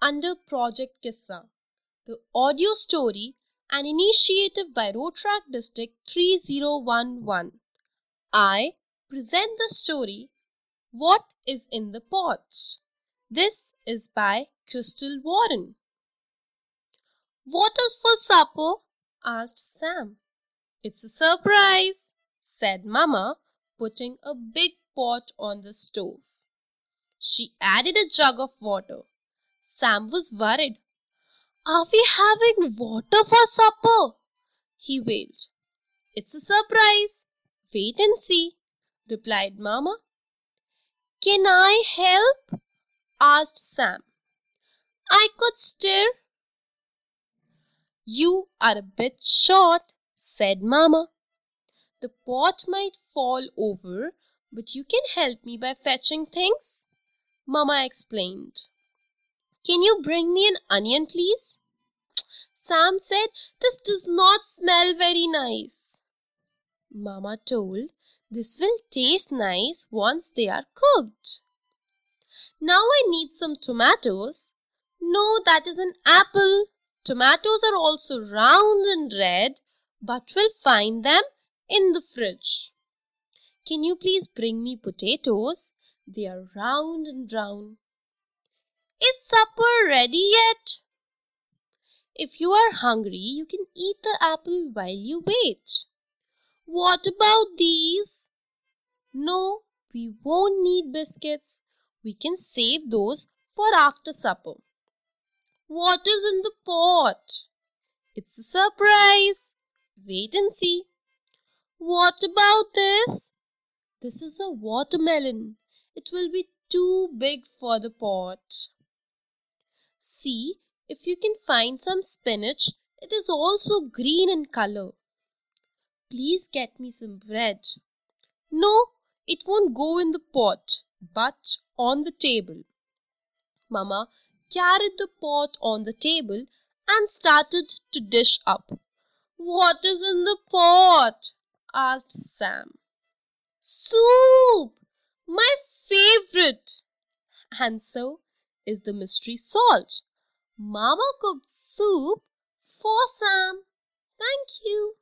under Project Qissa, the audio story, an initiative by Rotaract District 3011. I present the story What is in the Pot? This is by Crystal Warren. What is for supper? asked Sam. It's a surprise, said Mamma, putting a big pot on the stove. She added a jug of water. Sam was worried. Are we having water for supper? he wailed. It's a surprise. Wait and see, replied Mamma. Can I help? asked Sam. I could stir. You are a bit short, said Mamma. The pot might fall over, but you can help me by fetching things, Mamma explained. Can you bring me an onion, please? Sam said, This does not smell very nice. Mamma told, This will taste nice once they are cooked. Now I need some tomatoes. No, that is an apple. Tomatoes are also round and red, but we'll find them in the fridge. Can you please bring me potatoes? They are round and brown. Is supper ready yet? If you are hungry, you can eat the apple while you wait. What about these? No, we won't need biscuits. We can save those for after supper. What is in the pot? It's a surprise. Wait and see. What about this? This is a watermelon. It will be too big for the pot. See if you can find some spinach. It is also green in color. Please get me some bread. No, it won't go in the pot, but on the table. Mamma carried the pot on the table and started to dish up. What is in the pot? asked Sam. Soup! My favorite! And so is the mystery salt. Mama cooked soup for Sam. Thank you.